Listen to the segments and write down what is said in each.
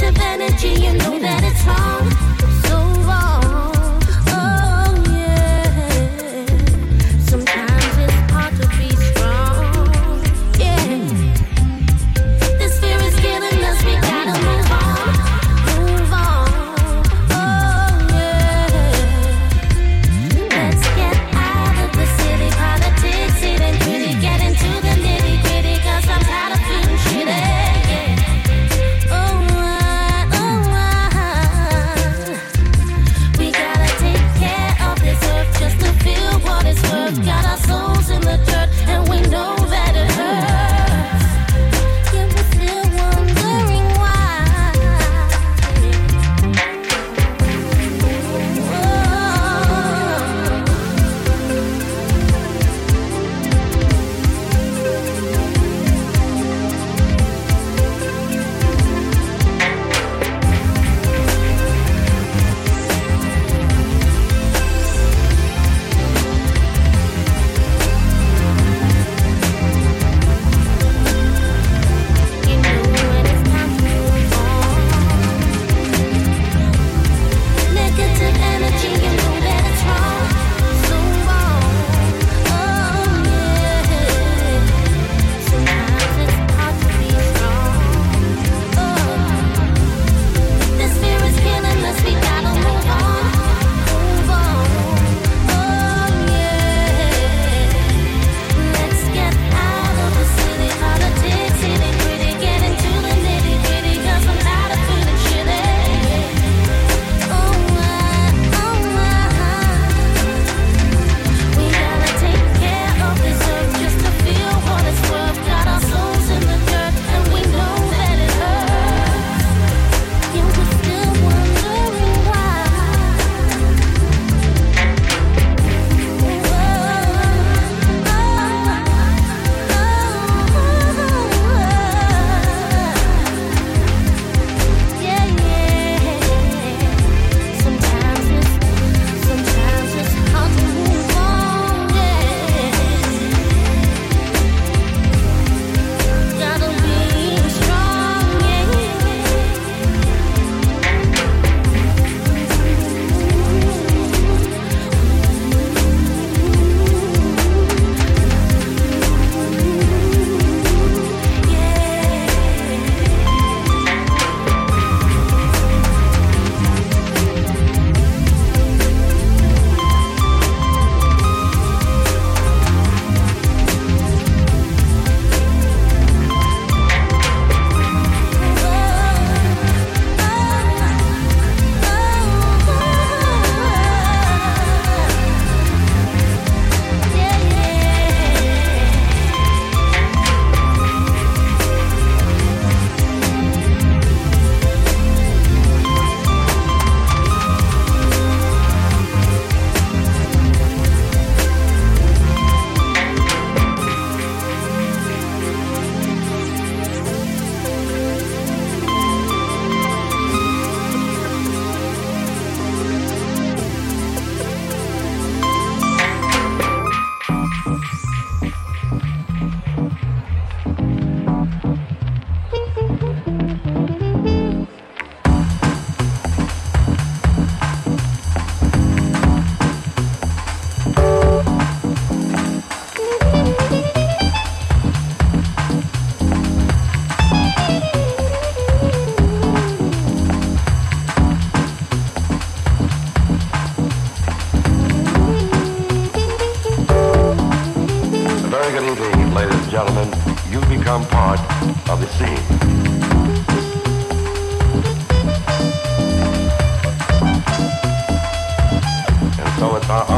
negative energy, you know that it's wrong.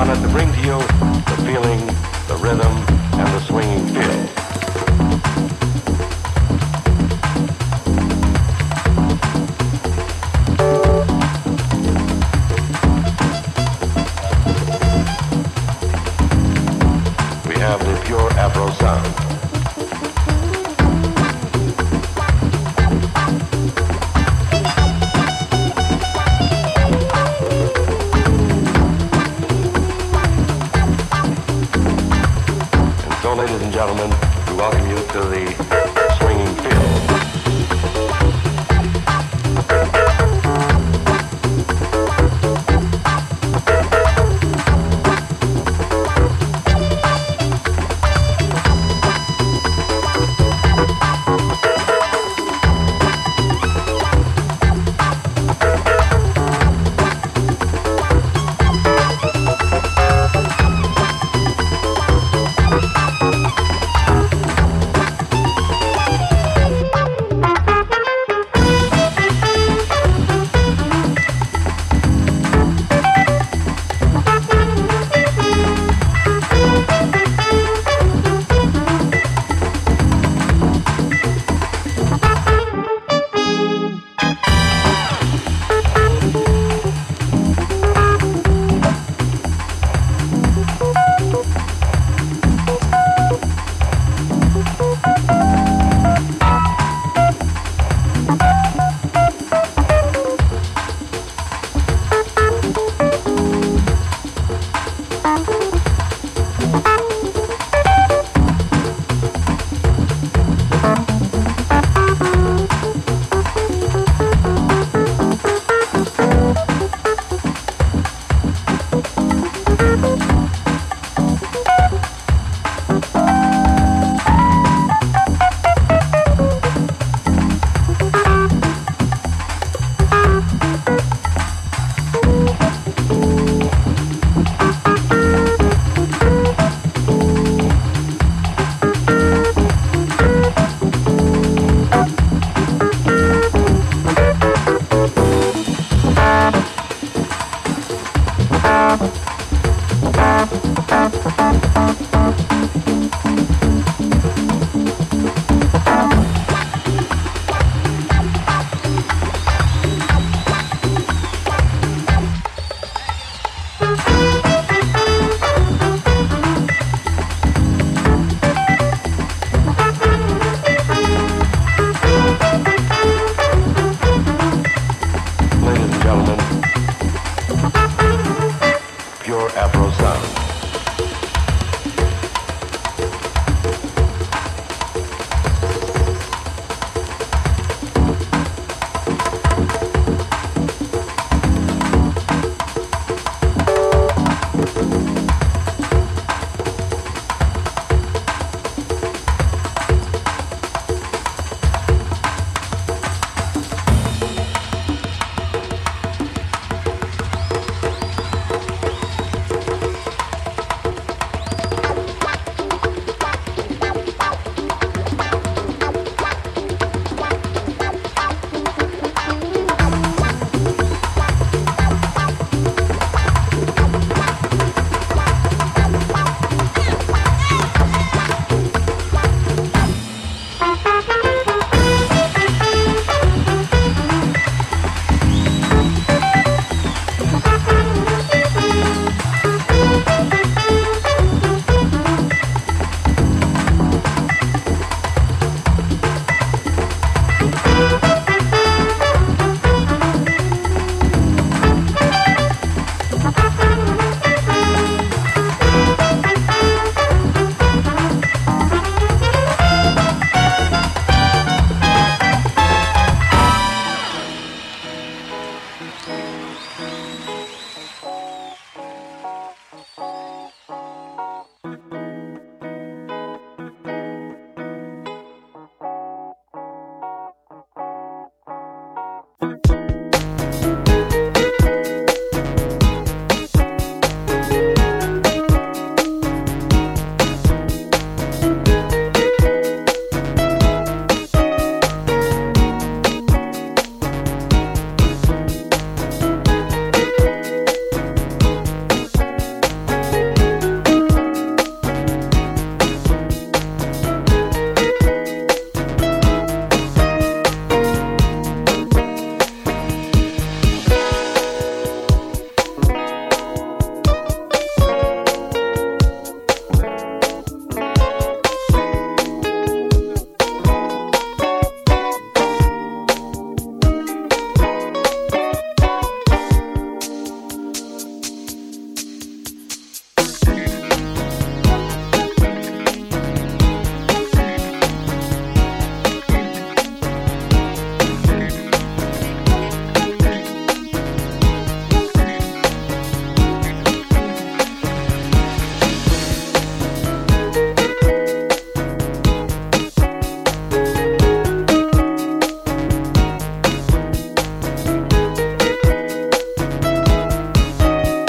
Honor to bring to you